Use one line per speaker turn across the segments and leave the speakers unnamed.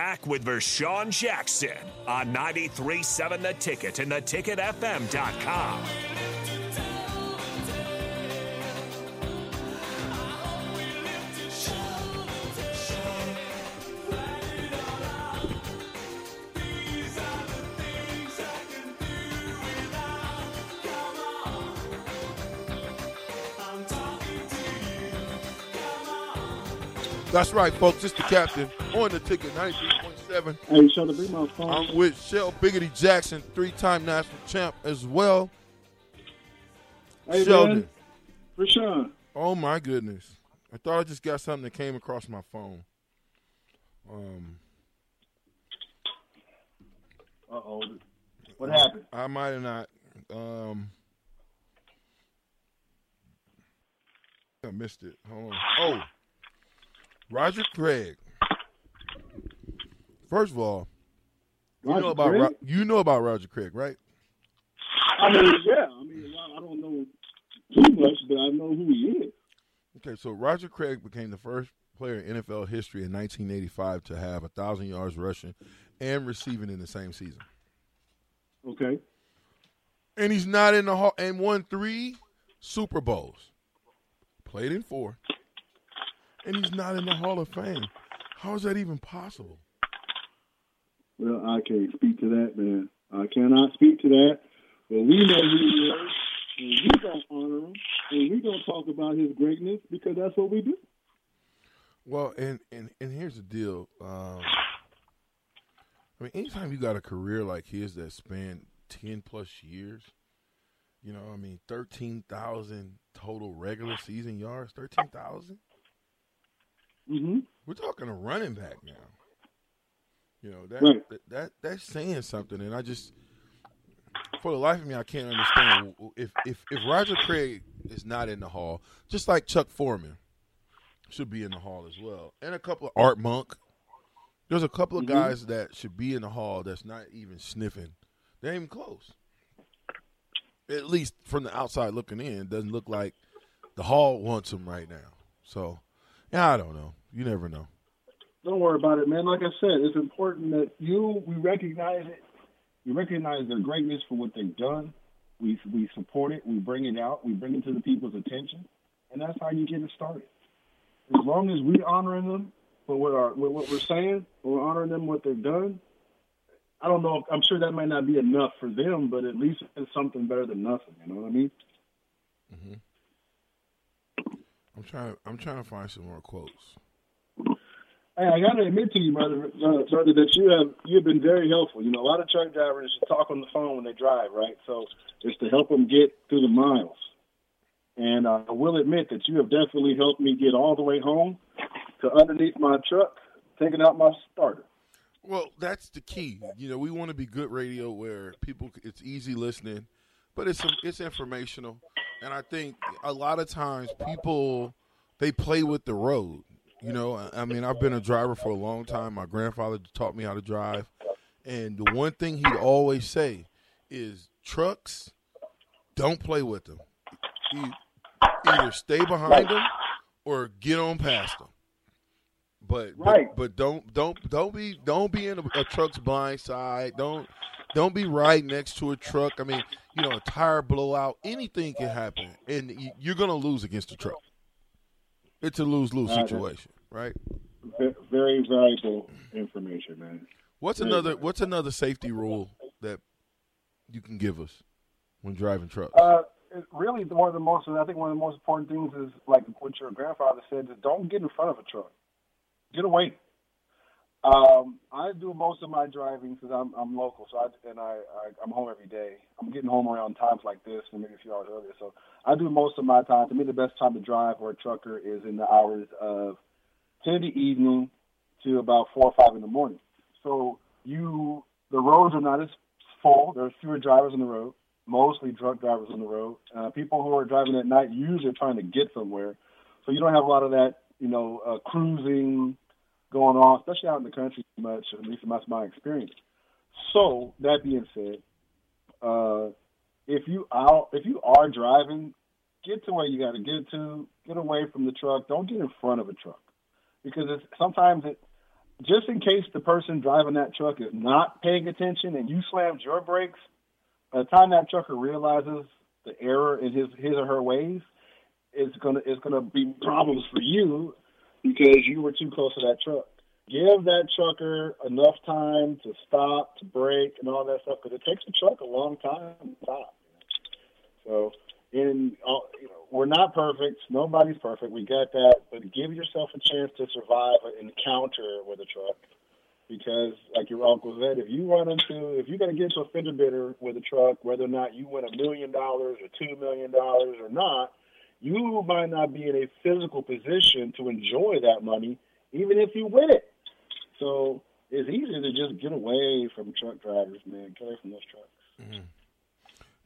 Back with Vershan Jackson on 93.7 The Ticket and theticketfm.com.
That's right, folks. It's the captain on the ticket, 93.7.
Hey, Sheldon, bring my phone.
I'm with Shell Biggity Jackson, three-time national champ as well.
Hey,
Sheldon.
man. Rashawn.
Oh my goodness. I thought I just got something that came across my phone. Um
Uh-oh. What happened?
I might have not um I missed it. Hold on. Oh. Roger Craig. First of all, you
Roger
know about Ro- you know about Roger Craig, right?
I mean, yeah. I mean, I- I don't know too much, but I know who he is.
Okay, so Roger Craig became the first player in NFL history in 1985 to have a thousand yards rushing and receiving in the same season.
Okay.
And he's not in the hall and won three Super Bowls. Played in four. And he's not in the Hall of Fame. How is that even possible?
Well, I can't speak to that, man. I cannot speak to that. But we know who he is, and we gonna honor him, and we gonna talk about his greatness because that's what we do.
Well, and and and here's the deal. Um, I mean, anytime you got a career like his that spanned ten plus years, you know, I mean, thirteen thousand total regular season yards, thirteen thousand.
Mm-hmm.
We're talking a running back now. You know that,
Right.
that that that's saying something, and I just, for the life of me, I can't understand if if if Roger Craig is not in the hall, just like Chuck Foreman should be in the hall as well, and a couple of Art Monk. There's a couple of
Mhm.
guys that should be in the hall that's not even sniffing. They ain't even close. At least from the outside looking in, doesn't look like the hall wants them right now. So, I don't know. You never know.
Don't worry about it, man. Like I said, it's important that you we recognize it. We recognize their greatness for what they've done. We we support it. We bring it out. We bring it to the people's attention, and that's how you get it started. As long as we honoring them for what our with what we're saying, we're honoring them what they've done. I don't know. If, I'm sure that might not be enough for them, but at least it's something better than nothing. You know what I mean? Mm-hmm.
I'm trying. I'm trying to find some more quotes.
Hey, I got to admit to you, brother, uh, brother, that you have you've been very helpful. You know, a lot of truck drivers talk on the phone when they drive, right? So it's to help them get through the miles. And uh, I will admit that you have definitely helped me get all the way home to underneath my truck, taking out my starter.
Well, that's the key. You know, we want to be good radio where people it's easy listening, but it's it's informational. And I think a lot of times people they play with the road. You know, I- mean, I've been a driver for a long time. My grandfather taught me how to drive, and the one thing he'd always say is trucks don't play with them. E- Either stay behind them or get on past them. But,
Right.
but but don't don't don't be don't be in a, a truck's blind side. Don't don't be right next to a truck. I mean, you know, a tire blowout, anything can happen, and you're gonna lose against the truck. It's a lose lose situation, right?
very valuable information, man.
What's another What's another safety rule that you can give us when driving trucks?
Uh, really, one of the most, I think one of the most important things is like what your grandfather said: is don't get in front of a truck. Get away. Um, I do most of my driving because I'm I'm local, so I and I, I I'm home every day. I'm getting home around times like this, maybe a few hours earlier. So I do most of my time. To me, the best time to drive for a trucker is in the hours of ten in the evening to about four or five in the morning. So you, the roads are not as full. There are fewer drivers on the road, mostly drunk drivers on the road. Uh, people who are driving at night usually are trying to get somewhere, so you don't have a lot of that, you know, uh, cruising going on, especially out in the country much. At least that's my experience. So that being said, uh, if you out if you are driving, get to where you got to get to. Get away from the truck. Don't get in front of a truck because it's sometimes it just in case the person driving that truck is not paying attention and you slammed your brakes. By the time that trucker realizes the error in his his or her ways, it's gonna it's gonna be problems for you because you were too close to that truck. Give that trucker enough time to stop, to brake, and all that stuff because it takes a truck a long time to stop. So, in uh, you know, we're not perfect. Nobody's perfect. We get that, but give yourself a chance to survive an encounter with a truck. Because, like your uncle said, if you run into, if you're going to get into a fender bender with a truck, whether or not you win a million dollars or two million dollars or not, you might not be in a physical position to enjoy that money, even if you win it. So it's easier to just get away from truck drivers, man. Get away from those trucks. Mm-hmm.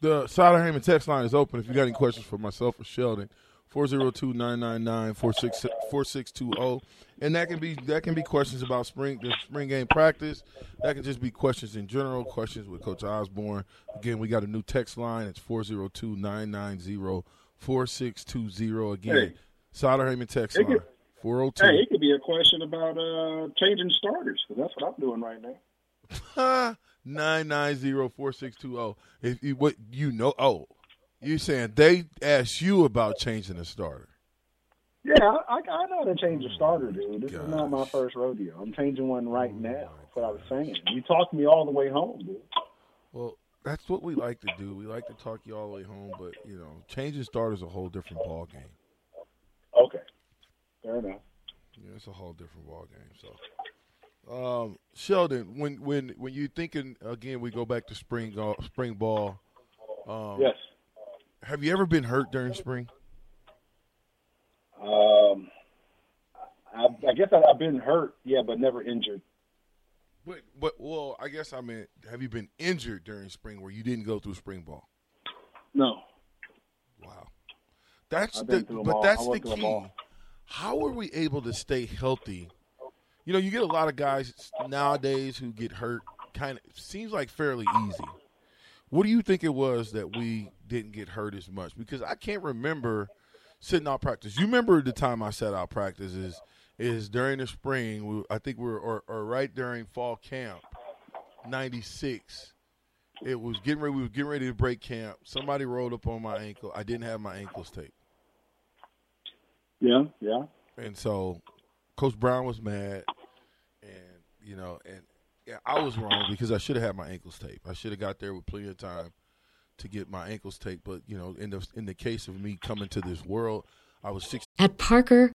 The Siler Heyman text line is open. If you got any questions for myself or Sheldon, 402-999-4620. And that can be that can be questions about spring the spring game practice. That can just be questions in general, questions with Coach Osborne. Again, we got a new text line. It's 402-990 4620. Again, hey, Siler Heyman text line. 402.
Hey, it could be a question about uh, changing starters because that's what I'm doing right now.
990-4620. If you, what you know, oh, you saying they asked you about changing the starter?
Yeah, I, I know how to change a starter, dude. This Gosh. is not my first rodeo. I'm changing one right now. That's what I was saying. You talked me all the way home, dude.
Well, that's what we like to do. We like to talk you all the way home, but you know, changing starters is a whole different ball game.
Okay, fair enough.
Yeah, it's a whole different ball game. So, um, Sheldon, when when when you thinking again, we go back to spring uh, spring ball.
Um, yes.
Have you ever been hurt during spring?
Um, I, I guess I, I've been hurt, yeah, but never injured.
But, but well, I guess I mean, have you been injured during spring where you didn't go through spring ball?
No.
Wow, that's the but that's the key. How are we able to stay healthy? You know, you get a lot of guys nowadays who get hurt. Kind of seems like fairly easy. What do you think it was that we didn't get hurt as much? Because I can't remember sitting out practice. You remember the time I sat out practices is during the spring. We, I think we are or, or right during fall camp, '96. It was getting ready. We were getting ready to break camp. Somebody rolled up on my ankle. I didn't have my ankles taped.
Yeah, yeah.
And so, Coach Brown was mad, and you know, and yeah, I was wrong because I should have had my ankles taped. I should have got there with plenty of time to get my ankles taped. But you know, in the in the case of me coming to this world, I was six.
At Parker,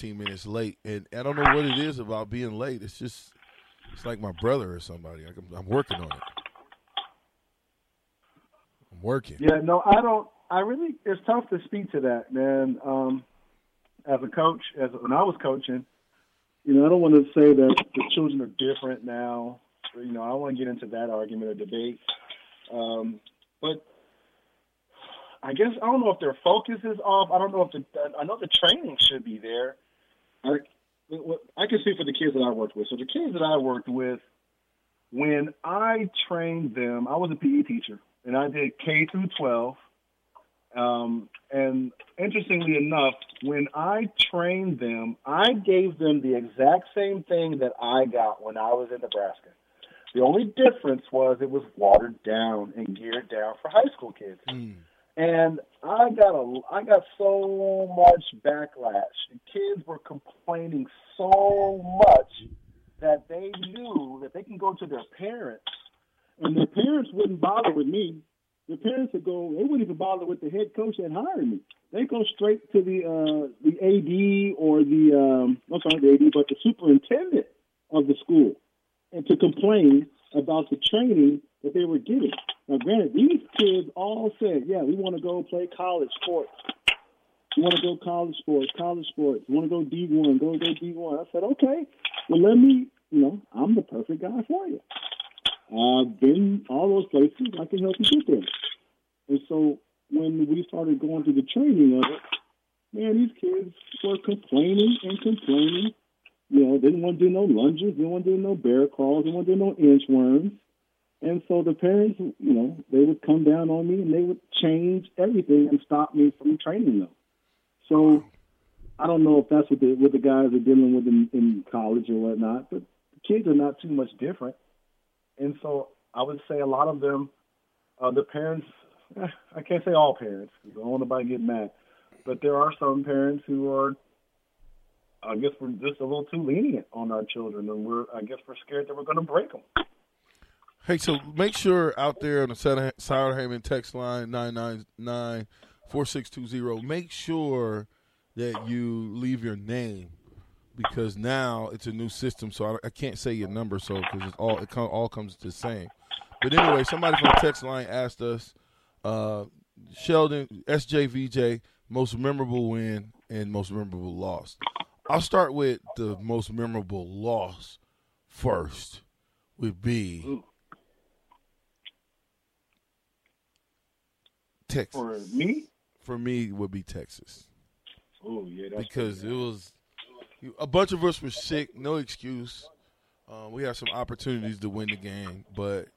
15 minutes late, and I don't know what it is about being late. It's just It's like my brother or somebody. I'm, I'm working on it. I'm working.
Yeah, no, I don't. I really, it's tough to speak to that, man. Um, as a coach, as when I was coaching, you know, I don't want to say that the children are different now. You know, I don't want to get into that argument or debate. Um, but I guess I don't know if their focus is off. I don't know if the I know the training should be there. I I can see for the kids that I worked with. So the kids that I worked with, when I trained them, I was a PE teacher and I did K through 12. Um, and interestingly enough, when I trained them, I gave them the exact same thing that I got when I was in Nebraska. The only difference was it was watered down and geared down for high school kids. Mm. And I got a, I got so much backlash. Kids were complaining so much that they knew that they can go to their parents, and their parents wouldn't bother with me the parents would go, they wouldn't even bother with the head coach that hired me. They go straight to the uh, the AD or the um, I'm sorry, the AD, but the superintendent of the school, and to complain about the training that they were getting. Now, granted, these kids all said, "Yeah, we want to go play college sports. We want to go college sports, college sports. We want to go D one, go go D one." I said, "Okay, well, let me. You know, I'm the perfect guy for you." I've been all those places. I can help you get there. And so when we started going through the training of it, man, these kids were complaining and complaining. You know, didn't want to do no lunges, didn't want to do no bear crawls, didn't want to do no inchworms. And so the parents, you know, they would come down on me and they would change everything and stop me from training them. So I don't know if that's what the what the guys are dealing with in, in college or whatnot, but the kids are not too much different. And so I would say a lot of them, uh, the parents, eh, I can't say all parents, because I don't want to get mad, but there are some parents who are, I guess we're just a little too lenient on our children, and we're, I guess we're scared that we're going to break them.
Hey, so make sure out there on the Sauerhaven text line 999 4620, make sure that you leave your name because now it's a new system, so I, I can't say your number, so because all it all comes to the same. But anyway, somebody from the text line asked us, uh, Sheldon SJVJ, most memorable win and most memorable loss. I'll start with the most memorable loss first. Would be Texas.
For me,
for me would be Texas.
Oh yeah,
because it was a bunch of us were sick, no excuse. Uh, we had some opportunities to win the game, but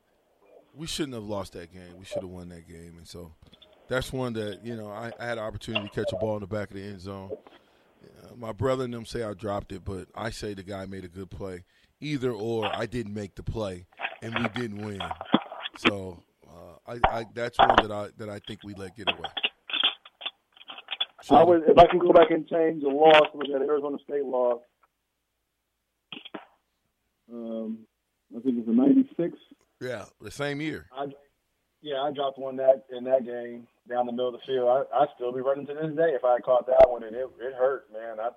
we shouldn't have lost that game. We should have won that game, and so that's one that you know I, I had an opportunity to catch a ball in the back of the end zone. Uh, my brother and them say I dropped it, but I say the guy made a good play. Either or, I didn't make the play, and we didn't win. So uh, I, I, that's one that I that I think we let get away.
So, I would, if I can go back and change the loss, look at Arizona State loss. Um, I think it was a '96.
Yeah, the same year.
I, yeah, I dropped one that in that game down the middle of the field. I I still be running to this day if I caught that one, and it it hurt, man. I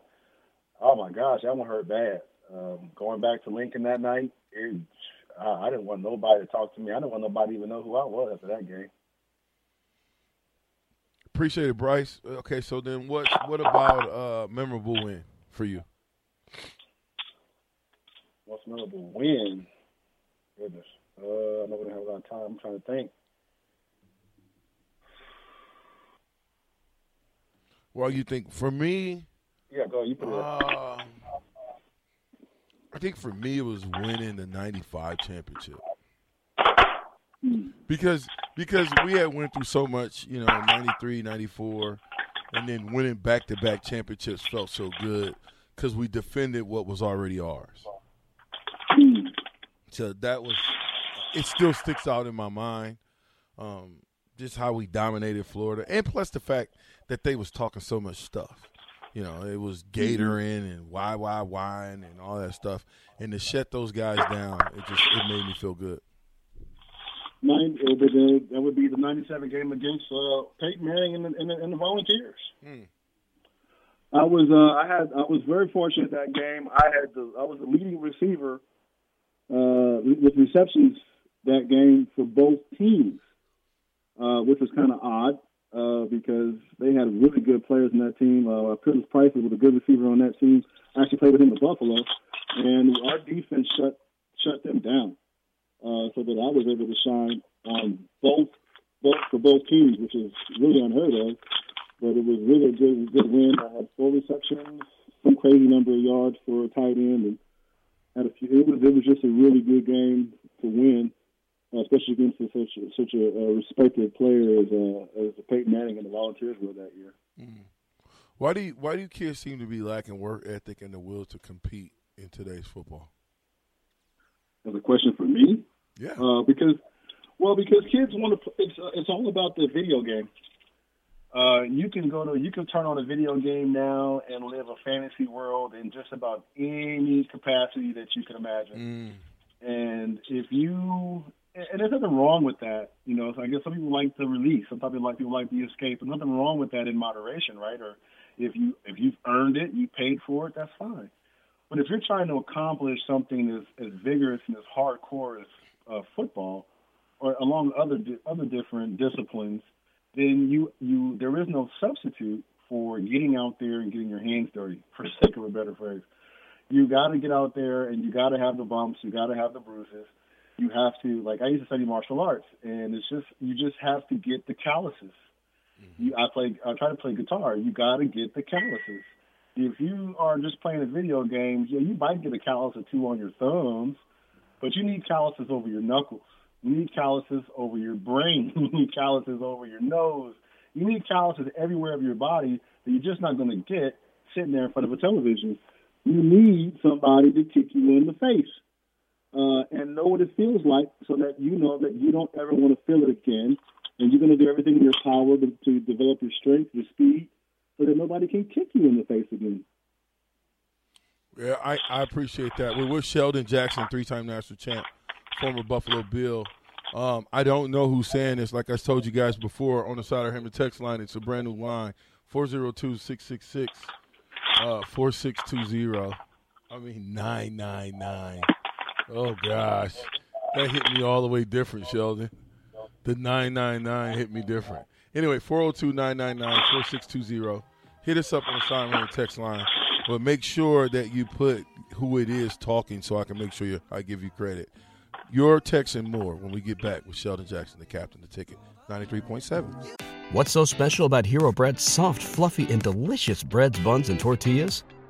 oh my gosh, that one hurt bad. Um, going back to Lincoln that night, it, I, I didn't want nobody to talk to me. I didn't want nobody to even know who I was after that game.
Appreciate it, Bryce. Okay, so then what what about uh memorable win for you?
What's memorable win? Goodness. Uh, I'm not gonna have a lot of time. I'm trying to think.
Well, you think for me?
Yeah, go. You put it. Uh,
I think for me it was winning the '95 championship because because we had went through so much, you know, 93, 94, and then winning back to back championships felt so good because we defended what was already ours. So that was it. Still sticks out in my mind. Um, just how we dominated Florida, and plus the fact that they was talking so much stuff. You know, it was Gatoring and why, why, why, and all that stuff. And to shut those guys down, it just it made me feel good
nine, it would, uh, that would be the 97 game against uh, Peyton Manning and the, and the, and the Volunteers. Hmm. I was uh, I had I was very fortunate that game. I had the I was the leading receiver uh, with receptions that game for both teams, uh, which was kind of odd uh, because they had really good players in that team. Uh, Curtis Price was a good receiver on that team. I actually played with him in Buffalo, and our defense shut shut them down, uh, so that I was able to shine on both both for both teams, which is really unheard of. But it was really a good good win. I had four receptions, some crazy number of yards for a tight end, and had a few. It was it was just a really good game to win, uh, especially against such a, such a, a respected player as uh, as Peyton Manning and the Volunteers were that year.
Mm. Why do you, why do kids seem to be lacking work ethic and the will to compete in today's football?
As a question for me,
yeah,
uh, because well, because kids want to. It's uh, it's all about the video game. Uh, you can go to you can turn on a video game now and live a fantasy world in just about any capacity that you can imagine. Mm. And if you and there's nothing wrong with that, you know. So I guess some people like the release, some people like people like the escape, but nothing wrong with that in moderation, right? Or if you if you've earned it, you paid for it, that's fine. But if you're trying to accomplish something as, as vigorous and as hardcore as uh, football, or along other other different disciplines, then you you there is no substitute for getting out there and getting your hands dirty, for sake of a better phrase. You got to get out there and you got to have the bumps, you got to have the bruises. You have to like I used to study martial arts, and it's just you just have to get the calluses. Mm-hmm. You, I play I try to play guitar. You got to get the calluses. If you are just playing a video game, yeah, you might get a callus or two on your thumbs, but you need calluses over your knuckles. You need calluses over your brain. You need calluses over your nose. You need calluses everywhere of your body that you're just not going to get sitting there in front of a television. You need somebody to kick you in the face uh, and know what it feels like so that you know that you don't ever want to feel it again. And you're going to do everything in your power to, to develop your strength, your speed, so that nobody can kick you in the face again.
Yeah, I, I appreciate that. We're with Sheldon Jackson, three time national champ former Buffalo Bill. Um, I don't know who's saying this. Like I told you guys before, on the side of him, the text line, it's a brand new line 402 666 uh, 4620. I mean, 999. Oh, gosh. That hit me all the way different, Sheldon. The 999 hit me different. Anyway, 402 999 4620. Hit us up on the of the text line. But make sure that you put who it is talking so I can make sure you, I give you credit. Your text and more when we get back with Sheldon Jackson, the captain, the ticket, 93.7.
What's so special about Hero Bread's soft, fluffy, and delicious breads, buns, and tortillas?